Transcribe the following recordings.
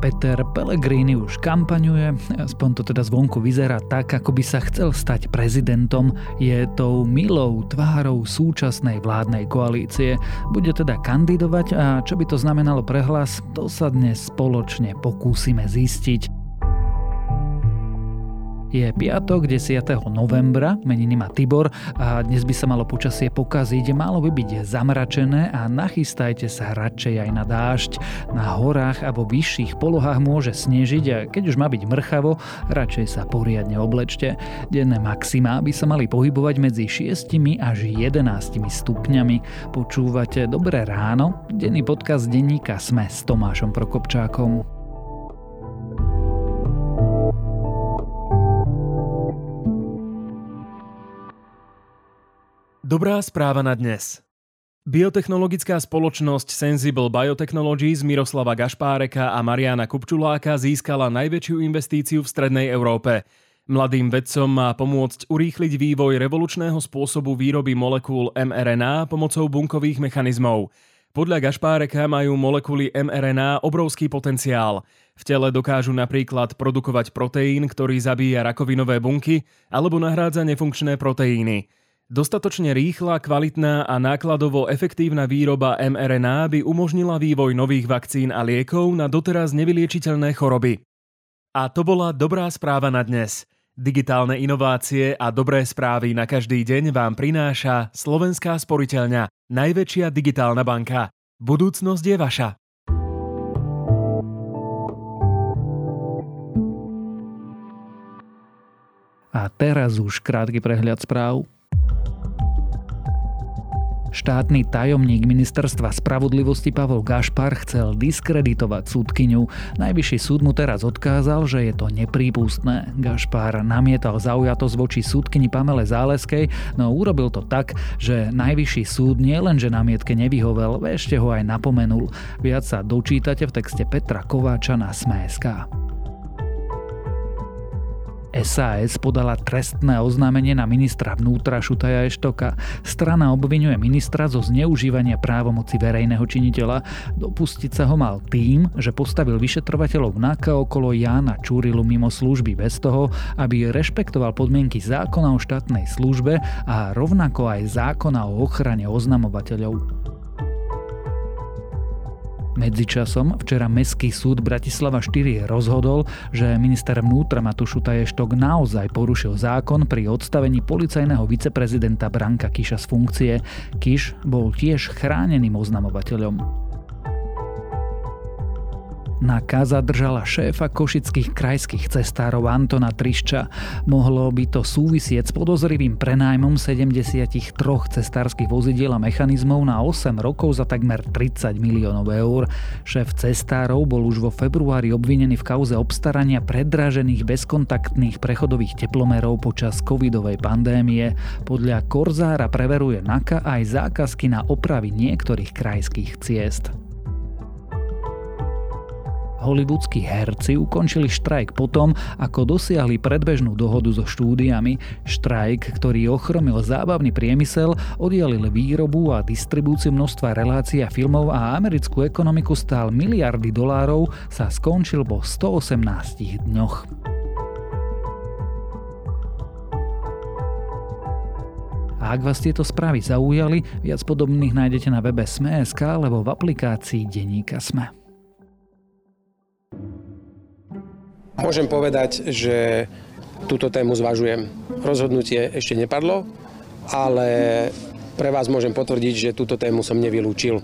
Peter Pellegrini už kampaňuje, aspoň to teda zvonku vyzerá tak, ako by sa chcel stať prezidentom. Je tou milou tvárou súčasnej vládnej koalície. Bude teda kandidovať a čo by to znamenalo pre hlas, to sa dnes spoločne pokúsime zistiť. Je piatok 10. novembra, meniny má Tibor a dnes by sa malo počasie pokaziť, malo by byť zamračené a nachystajte sa radšej aj na dážď. Na horách alebo vyšších polohách môže snežiť a keď už má byť mrchavo, radšej sa poriadne oblečte. Denné maximá by sa mali pohybovať medzi 6 až 11 stupňami. Počúvate Dobré ráno? Denný podcast denníka Sme s Tomášom Prokopčákom. Dobrá správa na dnes. Biotechnologická spoločnosť Sensible Biotechnologies Miroslava Gašpáreka a Mariana Kupčuláka získala najväčšiu investíciu v Strednej Európe. Mladým vedcom má pomôcť urýchliť vývoj revolučného spôsobu výroby molekúl mRNA pomocou bunkových mechanizmov. Podľa Gašpáreka majú molekuly mRNA obrovský potenciál. V tele dokážu napríklad produkovať proteín, ktorý zabíja rakovinové bunky alebo nahrádza nefunkčné proteíny. Dostatočne rýchla, kvalitná a nákladovo efektívna výroba mRNA by umožnila vývoj nových vakcín a liekov na doteraz nevyliečiteľné choroby. A to bola dobrá správa na dnes. Digitálne inovácie a dobré správy na každý deň vám prináša Slovenská sporiteľňa, najväčšia digitálna banka. Budúcnosť je vaša. A teraz už krátky prehľad správ. Štátny tajomník ministerstva spravodlivosti Pavol Gašpar chcel diskreditovať súdkyňu. Najvyšší súd mu teraz odkázal, že je to neprípustné. Gašpar namietal zaujatosť voči súdkyni Pamele Záleskej, no urobil to tak, že najvyšší súd nielenže namietke nevyhovel, ešte ho aj napomenul. Viac sa dočítate v texte Petra Kováča na Sme.sk. SAS podala trestné oznámenie na ministra vnútra Šutaja Eštoka. Strana obvinuje ministra zo zneužívania právomoci verejného činiteľa. Dopustiť sa ho mal tým, že postavil vyšetrovateľov NAKA okolo Jána Čúrilu mimo služby bez toho, aby rešpektoval podmienky zákona o štátnej službe a rovnako aj zákona o ochrane oznamovateľov. Medzičasom včera Mestský súd Bratislava 4 rozhodol, že minister vnútra Matúš Taještok naozaj porušil zákon pri odstavení policajného viceprezidenta Branka Kiša z funkcie. Kiš bol tiež chráneným oznamovateľom. NAKA zadržala šéfa košických krajských cestárov Antona Trišča. Mohlo by to súvisieť s podozrivým prenájmom 73 cestárskych vozidiel a mechanizmov na 8 rokov za takmer 30 miliónov eur. Šéf cestárov bol už vo februári obvinený v kauze obstarania predražených bezkontaktných prechodových teplomerov počas covidovej pandémie. Podľa Korzára preveruje NAKA aj zákazky na opravy niektorých krajských ciest. Hollywoodskí herci ukončili štrajk potom, ako dosiahli predbežnú dohodu so štúdiami. Štrajk, ktorý ochromil zábavný priemysel, oddialil výrobu a distribúciu množstva relácií a filmov a americkú ekonomiku stál miliardy dolárov, sa skončil po 118 dňoch. A ak vás tieto správy zaujali, viac podobných nájdete na webe Sme.sk alebo v aplikácii Deníka Sme. Môžem povedať, že túto tému zvažujem. Rozhodnutie ešte nepadlo, ale pre vás môžem potvrdiť, že túto tému som nevylúčil.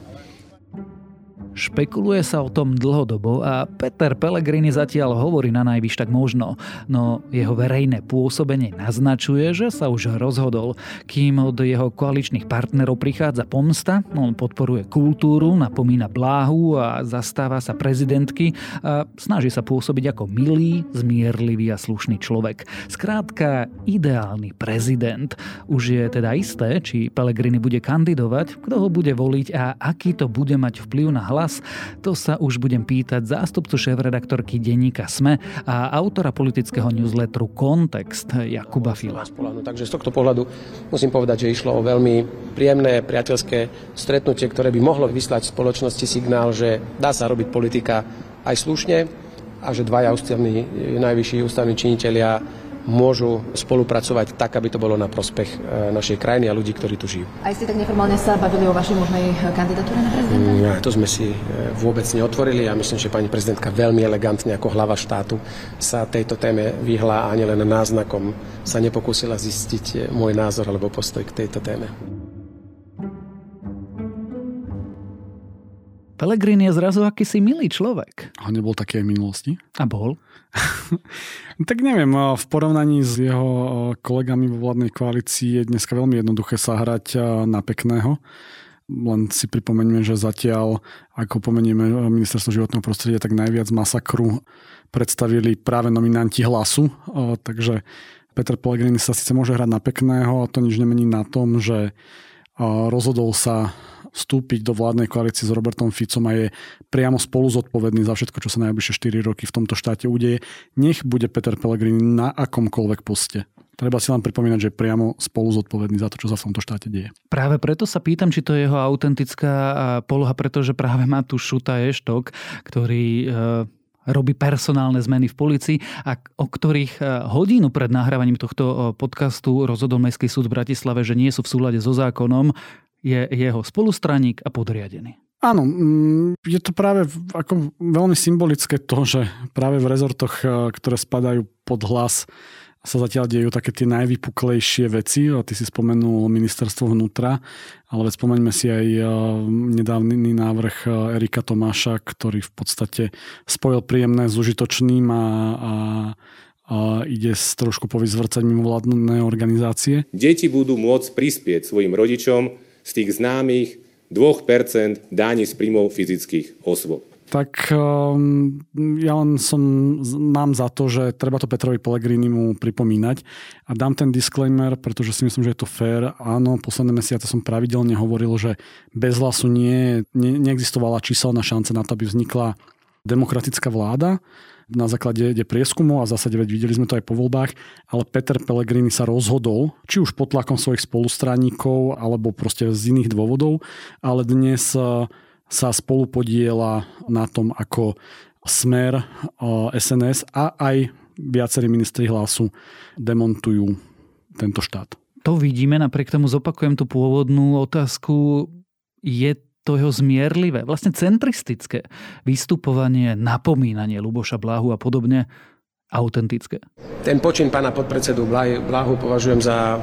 Špekuluje sa o tom dlhodobo a Peter Pellegrini zatiaľ hovorí na najvyš tak možno, no jeho verejné pôsobenie naznačuje, že sa už rozhodol. Kým od jeho koaličných partnerov prichádza pomsta, on podporuje kultúru, napomína bláhu a zastáva sa prezidentky a snaží sa pôsobiť ako milý, zmierlivý a slušný človek. Skrátka, ideálny prezident. Už je teda isté, či Pellegrini bude kandidovať, kto ho bude voliť a aký to bude mať vplyv na hlas hlas? To sa už budem pýtať zástupcu šéf-redaktorky denníka SME a autora politického newsletteru Kontext Jakuba Fila. Takže z tohto pohľadu musím povedať, že išlo o veľmi príjemné, priateľské stretnutie, ktoré by mohlo vyslať spoločnosti signál, že dá sa robiť politika aj slušne, a že dvaja ústavní, najvyšší ústavní činitelia môžu spolupracovať tak, aby to bolo na prospech e, našej krajiny a ľudí, ktorí tu žijú. Aj ste tak neformálne sa bavili o vašej možnej kandidatúre na prezidenta? Nie, to sme si e, vôbec neotvorili a myslím, že pani prezidentka veľmi elegantne ako hlava štátu sa tejto téme vyhla a ani len náznakom sa nepokúsila zistiť e, môj názor alebo postoj k tejto téme. Pelegrini je zrazu akýsi milý človek. A nebol taký aj v minulosti? A bol? tak neviem, v porovnaní s jeho kolegami vo vládnej koalícii je dneska veľmi jednoduché sa hrať na pekného. Len si pripomeňme, že zatiaľ, ako pomenieme ministerstvo životného prostredia, tak najviac masakru predstavili práve nominanti hlasu. Takže Peter Pellegrini sa síce môže hrať na pekného, a to nič nemení na tom, že rozhodol sa vstúpiť do vládnej koalície s Robertom Ficom a je priamo spolu zodpovedný za všetko, čo sa najbližšie 4 roky v tomto štáte udeje, nech bude Peter Pellegrini na akomkoľvek poste. Treba si len pripomínať, že priamo spolu zodpovedný za to, čo sa v tomto štáte deje. Práve preto sa pýtam, či to je jeho autentická poloha, pretože práve má tu Šuta Eštok, ktorý e, robí personálne zmeny v policii a o ktorých e, hodinu pred nahrávaním tohto e, podcastu rozhodol Mestský súd v Bratislave, že nie sú v súlade so zákonom je jeho spolustraník a podriadený. Áno, mm, je to práve ako veľmi symbolické to, že práve v rezortoch, e, ktoré spadajú pod hlas, sa zatiaľ dejú také tie najvypuklejšie veci. Ty si spomenul ministerstvo vnútra, ale spomeňme si aj e, nedávny návrh e, Erika Tomáša, ktorý v podstate spojil príjemné s užitočným a, a a ide trošku povyzvrcať mimovládne organizácie. Deti budú môcť prispieť svojim rodičom z tých známych 2% dáni z príjmov fyzických osôb. Tak um, ja len som, mám za to, že treba to Petrovi Pellegrini mu pripomínať a dám ten disclaimer, pretože si myslím, že je to fér. Áno, posledné mesiace som pravidelne hovoril, že bez hlasu nie, ne, neexistovala číselná šanca na to, aby vznikla demokratická vláda na základe prieskumu a v zásade veď videli sme to aj po voľbách, ale Peter Pellegrini sa rozhodol, či už pod tlakom svojich spolustránikov alebo proste z iných dôvodov, ale dnes sa spolu podiela na tom, ako Smer, SNS e, a aj viacerí ministri hlasu demontujú tento štát. To vidíme, napriek tomu zopakujem tú pôvodnú otázku. Je to jeho zmierlivé, vlastne centristické vystupovanie, napomínanie Luboša Blahu a podobne autentické. Ten počin pána podpredsedu Blahu považujem za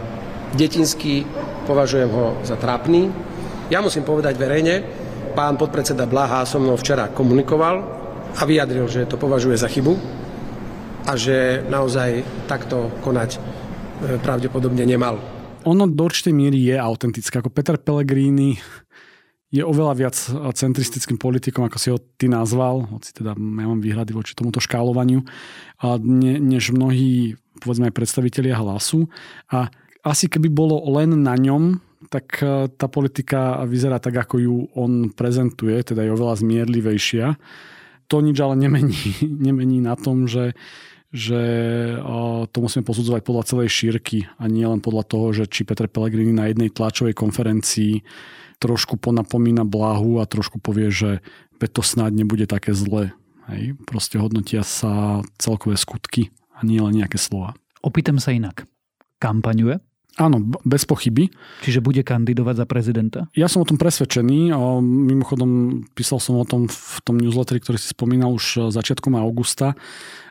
detinský, považujem ho za trápny. Ja musím povedať verejne, pán podpredseda Blaha so mnou včera komunikoval a vyjadril, že to považuje za chybu a že naozaj takto konať e, pravdepodobne nemal. Ono do určitej míry je autentické. Ako Peter Pellegrini je oveľa viac centristickým politikom, ako si ho ty nazval, hoci teda ja mám výhrady voči tomuto škálovaniu, ne, než mnohí povedzme predstavitelia hlasu. A asi keby bolo len na ňom, tak e, tá politika vyzerá tak, ako ju on prezentuje, teda je oveľa zmierlivejšia. To nič ale nemení, nemení na tom, že že to musíme posudzovať podľa celej šírky a nie len podľa toho, že či Peter Pellegrini na jednej tlačovej konferencii trošku ponapomína blahu a trošku povie, že to snáď nebude také zlé. Hej? Proste hodnotia sa celkové skutky a nie len nejaké slova. Opýtam sa inak. Kampaňuje? Áno, bez pochyby. Čiže bude kandidovať za prezidenta? Ja som o tom presvedčený. Mimochodom, písal som o tom v tom newsletteri, ktorý si spomínal už začiatkom augusta.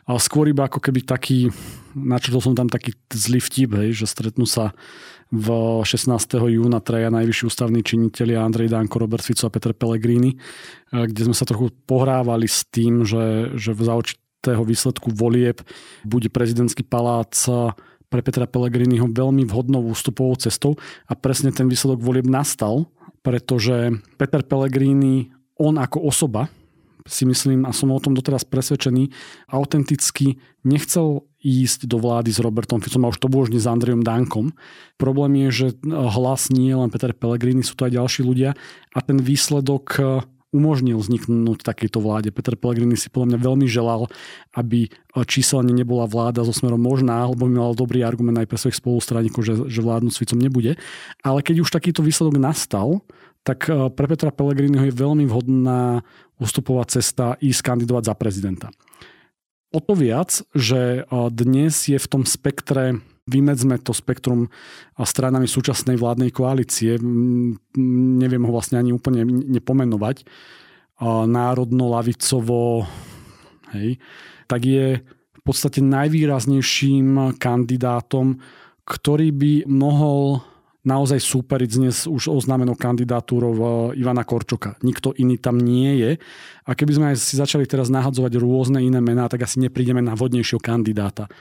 A skôr iba ako keby taký, načrtol som tam taký zlý vtip, hej, že stretnú sa v 16. júna traja najvyšší ústavní činiteľi Andrej Danko, Robert Fico a Peter Pellegrini, kde sme sa trochu pohrávali s tým, že, že v zaočitého výsledku volieb bude prezidentský palác pre Petra Pellegriniho veľmi vhodnou ústupovou cestou a presne ten výsledok volieb nastal, pretože Peter Pellegrini, on ako osoba, si myslím, a som o tom doteraz presvedčený, autenticky nechcel ísť do vlády s Robertom Ficom a už to bolo s Andrejom Dankom. Problém je, že hlas nie je len Peter Pellegrini, sú to aj ďalší ľudia a ten výsledok umožnil vzniknúť takejto vláde. Peter Pellegrini si podľa mňa veľmi želal, aby e, číselne nebola vláda so smerom možná, lebo by mal dobrý argument aj pre svojich spolustraníkov, že, že vládnuť Ficom nebude. Ale keď už takýto výsledok nastal, tak e, pre Petra Pellegriniho je veľmi vhodná ústupová cesta ísť kandidovať za prezidenta. O to viac, že dnes je v tom spektre vymedzme to spektrum stranami súčasnej vládnej koalície. Neviem ho vlastne ani úplne nepomenovať. Národno-lavicovo, hej, tak je v podstate najvýraznejším kandidátom, ktorý by mohol naozaj súperiť dnes už oznámenou kandidatúrou e, Ivana Korčoka. Nikto iný tam nie je. A keby sme si začali teraz nahadzovať rôzne iné mená, tak asi neprídeme na vhodnejšieho kandidáta.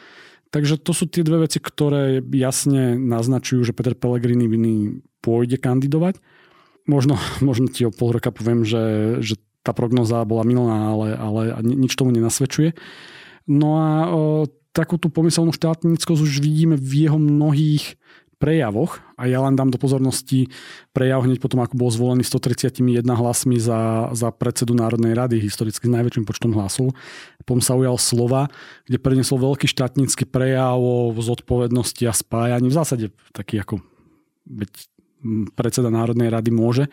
Takže to sú tie dve veci, ktoré jasne naznačujú, že Peter Pellegrini pôjde kandidovať. Možno, možno ti o pol roka poviem, že, že tá prognoza bola milná, ale, ale nič tomu nenasvedčuje. No a o, takú tú pomyselnú štátnickosť už vidíme v jeho mnohých prejavoch a ja len dám do pozornosti prejav hneď potom, ako bol zvolený 131 hlasmi za, za predsedu Národnej rady, historicky s najväčším počtom hlasov. Potom sa ujal slova, kde preniesol veľký štátnický prejav o zodpovednosti a spájaní. V zásade taký ako veď predseda Národnej rady môže.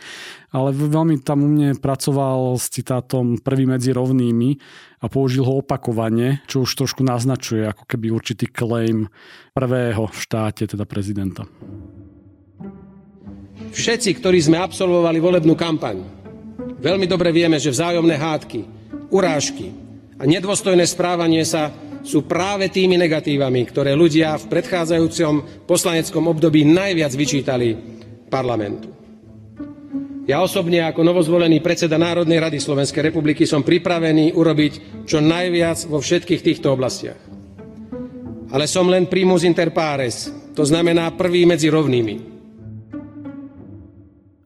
Ale veľmi tam u mne pracoval s citátom prvý medzi rovnými a použil ho opakovane, čo už trošku naznačuje ako keby určitý claim prvého v štáte, teda prezidenta. Všetci, ktorí sme absolvovali volebnú kampaň, veľmi dobre vieme, že vzájomné hádky, urážky a nedôstojné správanie sa sú práve tými negatívami, ktoré ľudia v predchádzajúcom poslaneckom období najviac vyčítali parlamentu. Ja osobne ako novozvolený predseda Národnej rady Slovenskej republiky som pripravený urobiť čo najviac vo všetkých týchto oblastiach. Ale som len primus inter pares, to znamená prvý medzi rovnými.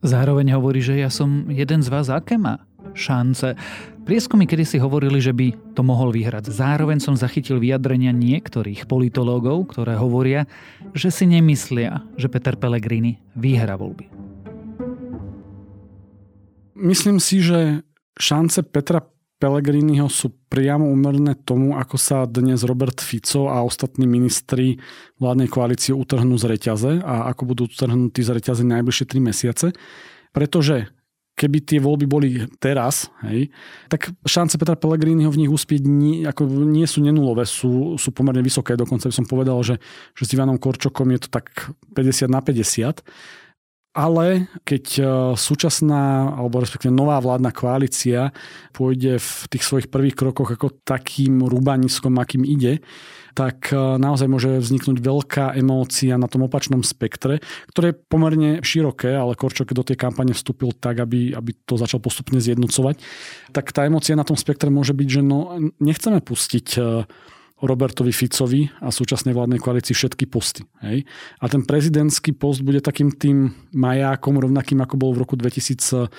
Zároveň hovorí, že ja som jeden z vás, aké má šance. Prieskumy kedy si hovorili, že by to mohol vyhrať. Zároveň som zachytil vyjadrenia niektorých politológov, ktoré hovoria, že si nemyslia, že Peter Pellegrini vyhra voľby. Myslím si, že šance Petra Pellegriniho sú priamo umerné tomu, ako sa dnes Robert Fico a ostatní ministri vládnej koalície utrhnú z reťaze a ako budú utrhnutí z reťaze najbližšie 3 mesiace. Pretože keby tie voľby boli teraz, hej, tak šance Petra Pellegriniho v nich uspieť nie, ako nie sú nenulové, sú, sú pomerne vysoké. Dokonca by som povedal, že, že s Ivanom Korčokom je to tak 50 na 50. Ale keď e, súčasná, alebo respektíve nová vládna koalícia pôjde v tých svojich prvých krokoch ako takým rúbaniskom, akým ide, tak e, naozaj môže vzniknúť veľká emócia na tom opačnom spektre, ktoré je pomerne široké, ale Korčok do tej kampane vstúpil tak, aby, aby to začal postupne zjednocovať. Tak tá emócia na tom spektre môže byť, že no, nechceme pustiť e, Robertovi Ficovi a súčasnej vládnej koalícii všetky posty. Hej? A ten prezidentský post bude takým tým majákom, rovnakým ako bol v roku 2019,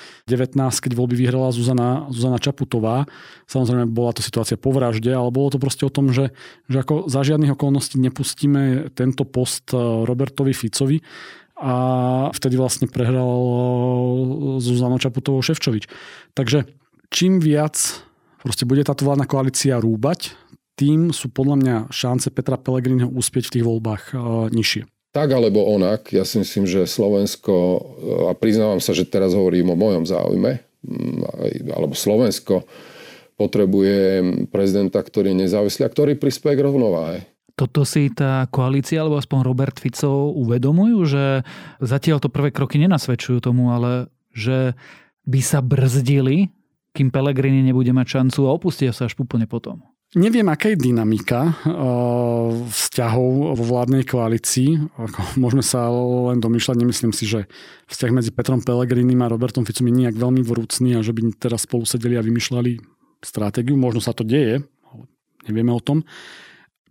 keď voľby vyhrala Zuzana, Zuzana Čaputová. Samozrejme bola to situácia po vražde, ale bolo to proste o tom, že, že ako za žiadnych okolností nepustíme tento post eh, Robertovi Ficovi a vtedy vlastne prehral Zuzano Čaputovou Ševčovič. Takže čím viac proste bude táto vládna koalícia rúbať, tým sú podľa mňa šance Petra Pellegriniho úspieť v tých voľbách uh, nižšie. Tak alebo onak, ja si myslím, že Slovensko, a priznávam sa, že teraz hovorím o mojom záujme, mm, alebo Slovensko potrebuje prezidenta, ktorý je nezávislý a ktorý prispieje k rovnováhe. Toto si tá koalícia, alebo aspoň Robert Fico uvedomujú, že zatiaľ to prvé kroky nenasvedčujú tomu, ale že by sa brzdili, kým Pelegrini nebude mať šancu a opustia sa až úplne potom. Neviem, aká je dynamika eh, vzťahov vo vládnej koalícii. Môžeme sa len domýšľať, nemyslím si, že vzťah medzi Petrom Pelegrinim a Robertom Ficom je nejak veľmi vrúcný a že by teraz spolu sedeli a vymýšľali stratégiu. Možno sa to deje, ale nevieme o tom.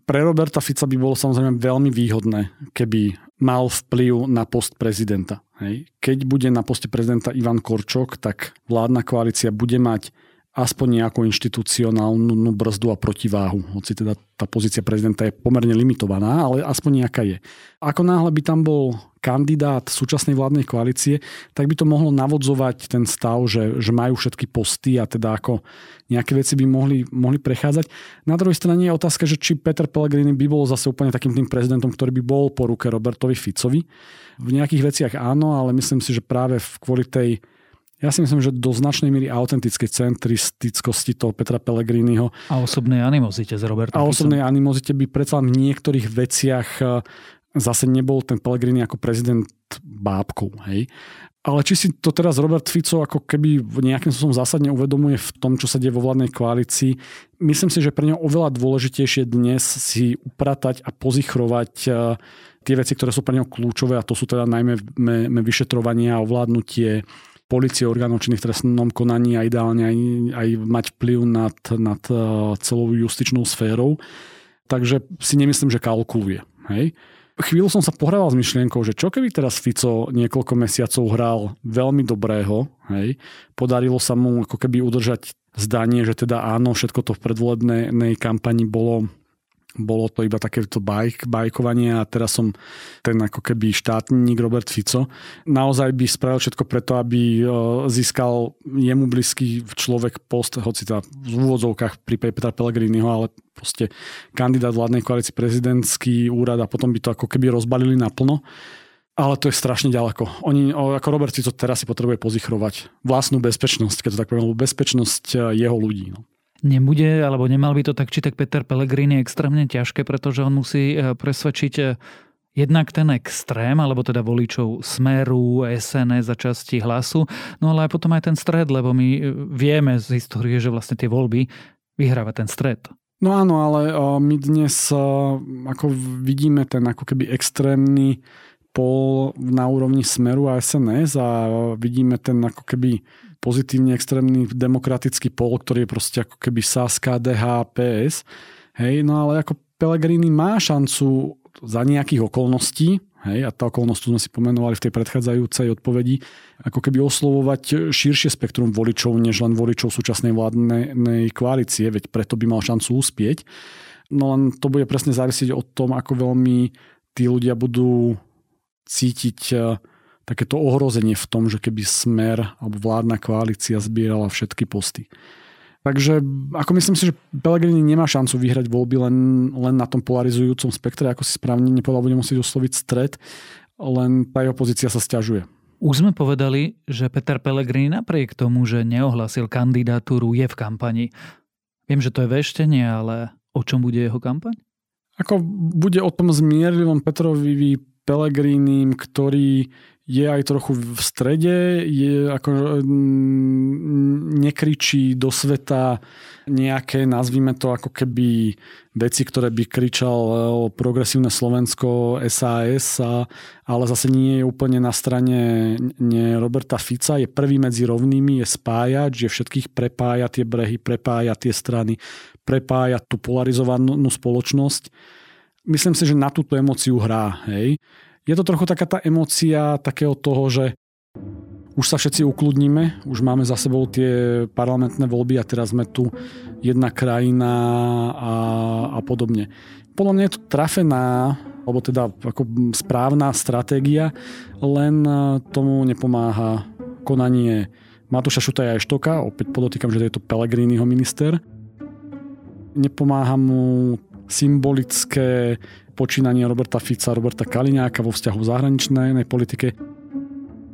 Pre Roberta Fica by bolo samozrejme veľmi výhodné, keby mal vplyv na post prezidenta. Hej. Keď bude na poste prezidenta Ivan Korčok, tak vládna koalícia bude mať aspoň nejakú inštitucionálnu brzdu a protiváhu. Hoci teda tá pozícia prezidenta je pomerne limitovaná, ale aspoň nejaká je. Ako náhle by tam bol kandidát súčasnej vládnej koalície, tak by to mohlo navodzovať ten stav, že, že majú všetky posty a teda ako nejaké veci by mohli, mohli prechádzať. Na druhej strane je otázka, že či Peter Pellegrini by bol zase úplne takým tým prezidentom, ktorý by bol po ruke Robertovi Ficovi. V nejakých veciach áno, ale myslím si, že práve kvôli tej Ja si myslím, že do značnej míry autentickej centristickosti toho Petra Pellegriniho a osobnej animozite z Roberta A osobnej animozite by predsa v niektorých veciach e, zase nebol ten Pellegrini ako prezident bábkou. Hej? Ale či si to teraz Robert Fico ako keby nejakým spôsobom zásadne uvedomuje v tom, čo sa deje vo vládnej koalícii, myslím si, že pre ňo oveľa dôležitejšie dnes si upratať a pozichrovať e, tie veci, ktoré sú pre neho kľúčové a to sú teda najmä vyšetrovanie a ovládnutie policie, orgánov činných trestnom konaní a ideálne aj, aj mať vplyv nad, nad e, celou justičnou sférou. Takže si nemyslím, že kalkuluje. Hej? Chvíľu som sa pohrával s myšlienkou, že čo keby teraz Fico niekoľko mesiacov hral veľmi dobrého, hej, podarilo sa mu ako keby udržať zdanie, že teda áno, všetko to v predvolebnej kampani bolo bolo to iba takéto bajk, bajkovanie a teraz som ten ako keby štátnik Robert Fico. Naozaj by spravil všetko preto, aby e, získal jemu blízky človek post, hoci teda v úvodzovkách pri Petra Pellegriniho, ale proste kandidát vládnej koalícii prezidentský úrad a potom by to ako keby rozbalili naplno. Ale to je strašne ďaleko. Oni, ako Robert Fico teraz si potrebuje pozichrovať vlastnú bezpečnosť, keď to tak poviem, bezpečnosť e, jeho ľudí. No nebude, alebo nemal by to tak či tak Peter Pellegrini extrémne ťažké, pretože on musí e, presvedčiť e, jednak ten extrém, alebo teda voličov Smeru, SNS a časti hlasu, no ale aj potom aj ten stred, lebo my e, vieme z histórie, že vlastne tie voľby vyhráva ten stred. No áno, ale my dnes ako vidíme ten ako keby extrémny pol na úrovni Smeru a SNS a vidíme ten ako keby pozitívny extrémny demokratický pol, ktorý je proste ako keby SAS, KDH, PS. Hej, no ale ako Pellegrini má šancu za nejakých okolností, hej, a tá okolnosť tu sme si pomenovali v tej predchádzajúcej odpovedi, ako keby oslovovať širšie spektrum voličov, než len voličov súčasnej vládnej koalície, veď preto by mal šancu uspieť. No len to bude presne závisieť od tom, ako veľmi tí ľudia budú cítiť takéto ohrozenie v tom, že keby smer alebo vládna koalícia zbierala všetky posty. Takže ako myslím si, že Pellegrini nemá šancu vyhrať voľby len, len na tom polarizujúcom spektre, ako si správne nepovedal, bude musieť osloviť stred, len tá jeho pozícia sa stiažuje. Už sme povedali, že Peter Pellegrini napriek tomu, že neohlasil kandidatúru, je v kampani. Viem, že to je veštenie, ale o čom bude jeho kampaň? Ako bude o tom zmierlivom Petrovi Pelegrínim, ktorý je aj trochu v strede, je ako mm, nekričí do sveta nejaké, nazvime to ako keby veci, ktoré by kričal progresívne Slovensko, SAS, a, ale zase nie je úplne na strane nie Roberta Fica, je prvý medzi rovnými, je spájač, že všetkých prepája tie brehy, prepája tie strany, prepája tú polarizovanú spoločnosť. Myslím si, že na túto emóciu hrá. Hej je to trochu taká tá emócia takého toho, že už sa všetci ukludníme, už máme za sebou tie parlamentné voľby a teraz sme tu jedna krajina a, a podobne. Podľa mňa je to trafená, alebo teda ako správna stratégia, len tomu nepomáha konanie Matúša Šutaja Eštoka, opäť podotýkam, že je to Pelegriniho minister. Nepomáha mu symbolické počínanie Roberta Fica, Roberta Kaliňáka vo vzťahu zahraničnej politike.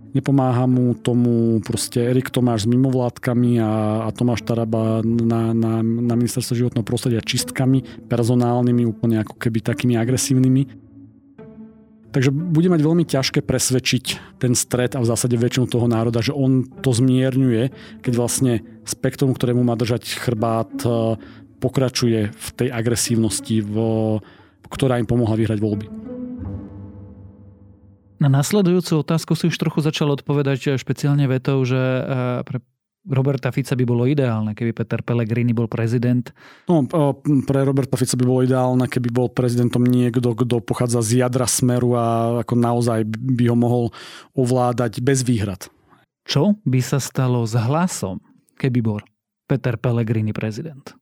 Nepomáha mu tomu proste Erik Tomáš s mimovládkami a, a Tomáš Taraba na, na, na ministerstvo životného prostredia čistkami personálnymi, úplne ako keby takými agresívnymi. Takže bude mať veľmi ťažké presvedčiť ten stred a v zásade väčšinu toho národa, že on to zmierňuje, keď vlastne spektrum, ktorému má držať chrbát, pokračuje v tej agresívnosti, v, ktorá im pomohla vyhrať voľby. Na nasledujúcu otázku si už trochu začal odpovedať špeciálne vetou, že eh, pre Roberta Fica by bolo ideálne, keby Peter Pellegrini bol prezident. No, pre Roberta Fica by bolo ideálne, keby bol prezidentom niekto, kto pochádza z jadra smeru a ako naozaj by ho mohol ovládať bez výhrad. Čo by sa stalo s hlasom, keby bol Peter Pellegrini prezident?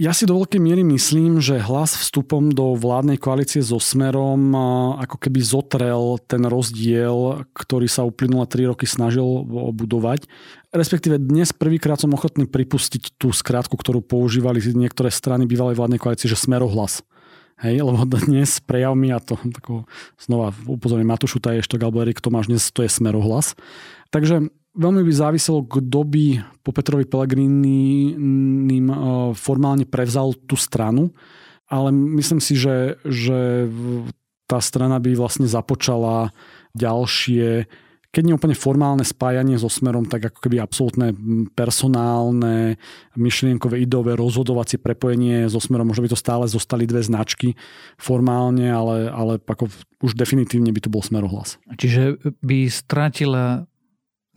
Ja si do veľkej miery myslím, že hlas vstupom do vládnej koalície so Smerom ako keby zotrel ten rozdiel, ktorý sa uplynulé tri roky snažil budovať. Respektíve dnes prvýkrát som ochotný pripustiť tú skrátku, ktorú používali niektoré strany bývalej vládnej koalície, že Smerohlas. Hej, lebo dnes prejavmi, a to tako, znova upozorňujem Matúšu Taještok alebo Erik Tomáš, dnes to je Smerohlas. Takže veľmi by záviselo, kto by po Petrovi Pellegrinim eh, formálne prevzal tú stranu, ale myslím si, že, že tá strana by vlastne započala ďalšie keď nie úplne formálne spájanie so Smerom, tak ako keby absolútne personálne, myšlienkové, ideové, rozhodovacie prepojenie so Smerom. Možno by to stále zostali dve značky formálne, ale, ale ako už definitívne by to bol Smerohlas. Čiže by stratila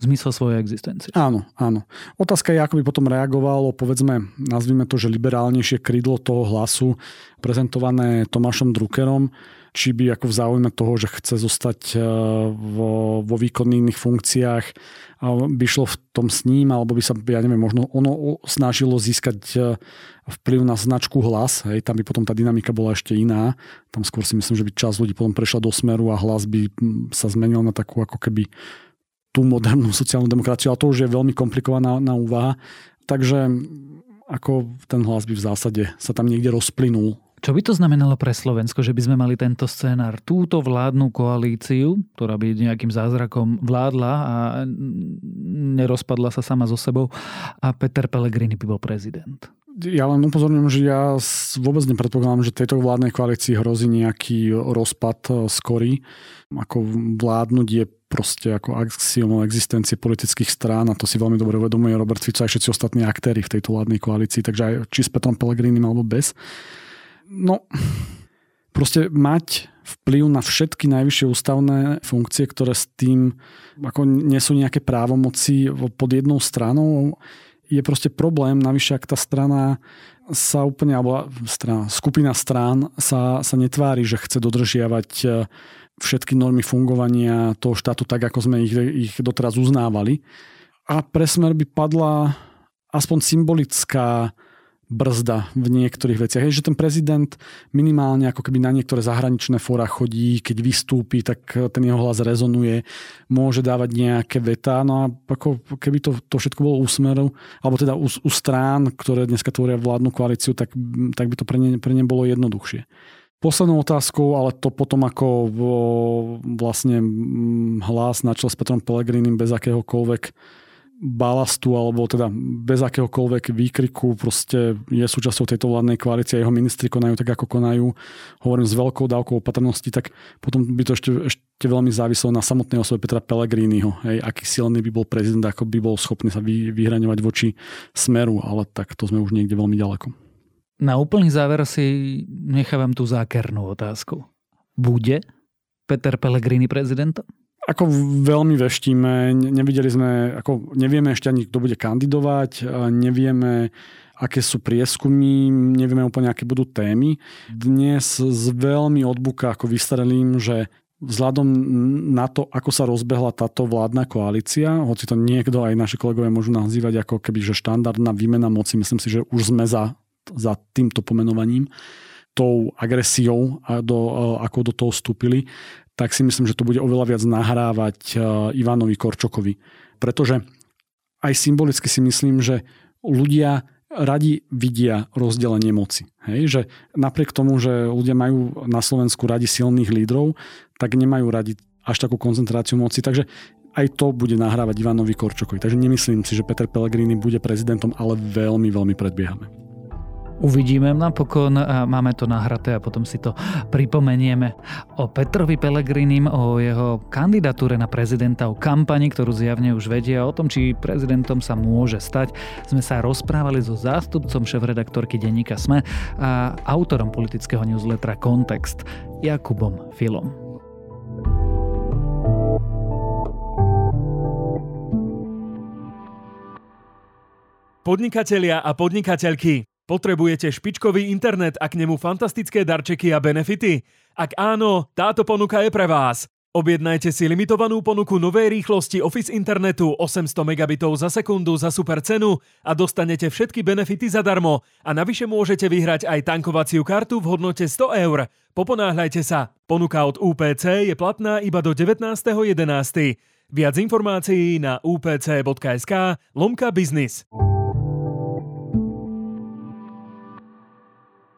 zmysel svojej existencie. Áno, áno. Otázka je, ako by potom reagovalo, povedzme, nazvime to, že liberálnejšie krídlo toho hlasu, prezentované Tomášom Druckerom, či by ako v záujme toho, že chce zostať e, vo, vo výkonných funkciách, by šlo v tom s ním, alebo by sa, ja neviem, možno ono snažilo získať e, vplyv na značku hlas, hej, tam by potom tá dynamika bola ešte iná. Tam skôr si myslím, že by časť ľudí potom prešla do smeru a hlas by sa zmenil na takú ako keby tú modernú sociálnu demokraciu, ale to už je veľmi komplikovaná na úvaha. Takže ako ten hlas by v zásade sa tam niekde rozplynul čo by to znamenalo pre Slovensko, že by sme mali tento scénar, túto vládnu koalíciu, ktorá by nejakým zázrakom vládla a nerozpadla sa sama so sebou a Peter Pellegrini by bol prezident? Ja len upozorňujem, že ja vôbec nepredpokladám, že tejto vládnej koalícii hrozí nejaký rozpad e, skorý. Ako vládnuť je proste ako axiom existencie politických strán a to si veľmi dobre uvedomuje Robert Fico aj všetci ostatní aktéry v tejto vládnej koalícii, takže aj či s Petrom Pellegrinim alebo bez. No, proste mať vplyv na všetky najvyššie ústavné funkcie, ktoré s tým ako nie sú nejaké právomoci pod jednou stranou, je proste problém. Navyše, ak tá strana sa úplne, alebo strana, skupina strán sa, sa netvári, že chce dodržiavať všetky normy fungovania toho štátu tak, ako sme ich, ich doteraz uznávali. A pre smer by padla aspoň symbolická brzda v niektorých veciach. Je, že ten prezident minimálne ako keby na niektoré zahraničné fóra chodí, keď vystúpi, tak ten jeho hlas rezonuje, môže dávať nejaké vetá. No a ako keby to, to všetko bolo u smeru, alebo teda u, u strán, ktoré dneska tvoria vládnu koalíciu, tak, tak by to pre ne, pre ne bolo jednoduchšie. Poslednou otázkou, ale to potom ako vlastne hlas na čele s Petrom Pelegrinim bez akéhokoľvek balastu alebo teda bez akéhokoľvek výkriku proste je súčasťou tejto vládnej koalície a jeho ministri konajú tak, ako konajú, hovorím s veľkou dávkou opatrnosti, tak potom by to ešte, ešte veľmi záviselo na samotnej osobe Petra Pellegriniho, hej, aký silný by bol prezident, ako by bol schopný sa vy, vyhraňovať voči smeru, ale tak to sme už niekde veľmi ďaleko. Na úplný záver si nechávam tú zákernú otázku. Bude Peter Pellegrini prezidentom? Ako veľmi veštíme, nevideli sme, ako nevieme ešte ani, kto bude kandidovať, nevieme, aké sú prieskumy, nevieme úplne, aké budú témy. Dnes z veľmi odbuka ako vystrelím, že vzhľadom na to, ako sa rozbehla táto vládna koalícia, hoci to niekto aj naši kolegovia môžu nazývať ako keby, že štandardná výmena moci, myslím si, že už sme za, za týmto pomenovaním, tou agresiou, do, ako do toho vstúpili, tak si myslím, že to bude oveľa viac nahrávať e, Ivanovi Korčokovi. Pretože aj symbolicky si myslím, že ľudia radi vidia rozdelenie moci. Hej? Že napriek tomu, že ľudia majú na Slovensku radi silných lídrov, tak nemajú radi až takú koncentráciu moci. Takže aj to bude nahrávať Ivanovi Korčokovi. Takže nemyslím si, že Peter Pellegrini bude prezidentom, ale veľmi, veľmi predbiehame. Uvidíme napokon, a máme to nahraté a potom si to pripomenieme. O Petrovi Pelegrinim, o jeho kandidatúre na prezidenta, o kampani, ktorú zjavne už vedia, o tom, či prezidentom sa môže stať, sme sa rozprávali so zástupcom šéf-redaktorky denníka SME a autorom politického newslettera Kontext, Jakubom Filom. Podnikatelia a podnikateľky, Potrebujete špičkový internet a k nemu fantastické darčeky a benefity? Ak áno, táto ponuka je pre vás. Objednajte si limitovanú ponuku novej rýchlosti Office internetu 800 megabitov za sekundu za super cenu a dostanete všetky benefity zadarmo. A navyše môžete vyhrať aj tankovaciu kartu v hodnote 100 eur. Poponáhľajte sa. Ponuka od UPC je platná iba do 19.11. Viac informácií na upc.sk lomka biznis.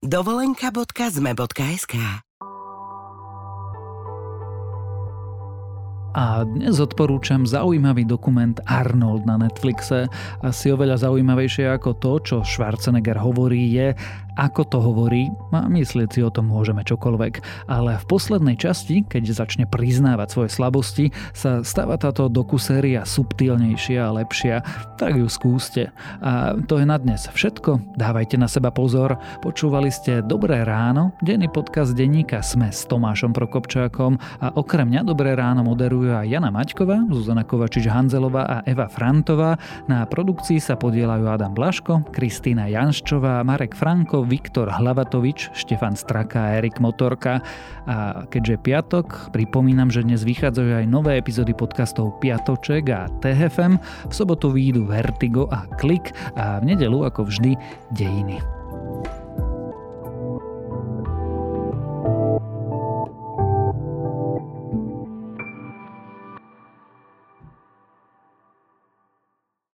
dovolenka.zme.sk A dnes odporúčam zaujímavý dokument Arnold na Netflixe. Asi oveľa zaujímavejšie ako to, čo Schwarzenegger hovorí, je, ako to hovorí a myslieť si o tom môžeme čokoľvek. Ale v poslednej časti, keď začne priznávať svoje slabosti, sa stáva táto dokuséria subtilnejšia a lepšia, tak ju skúste. A to je na dnes všetko. Dávajte na seba pozor. Počúvali ste Dobré ráno, denný podcast denníka Sme s Tomášom Prokopčákom a okrem mňa Dobré ráno moderujú aj Jana Maťková, Zuzana Kovačič-Hanzelová a Eva Frantová. Na produkcii sa podielajú Adam Blaško, Kristýna Janščová, Marek Franko, Viktor Hlavatovič, Štefan Straka a Erik Motorka. A keďže je piatok, pripomínam, že dnes vychádzajú aj nové epizódy podcastov Piatoček a TFM. V sobotu výjdu Vertigo a Klik a v nedelu ako vždy Dejiny.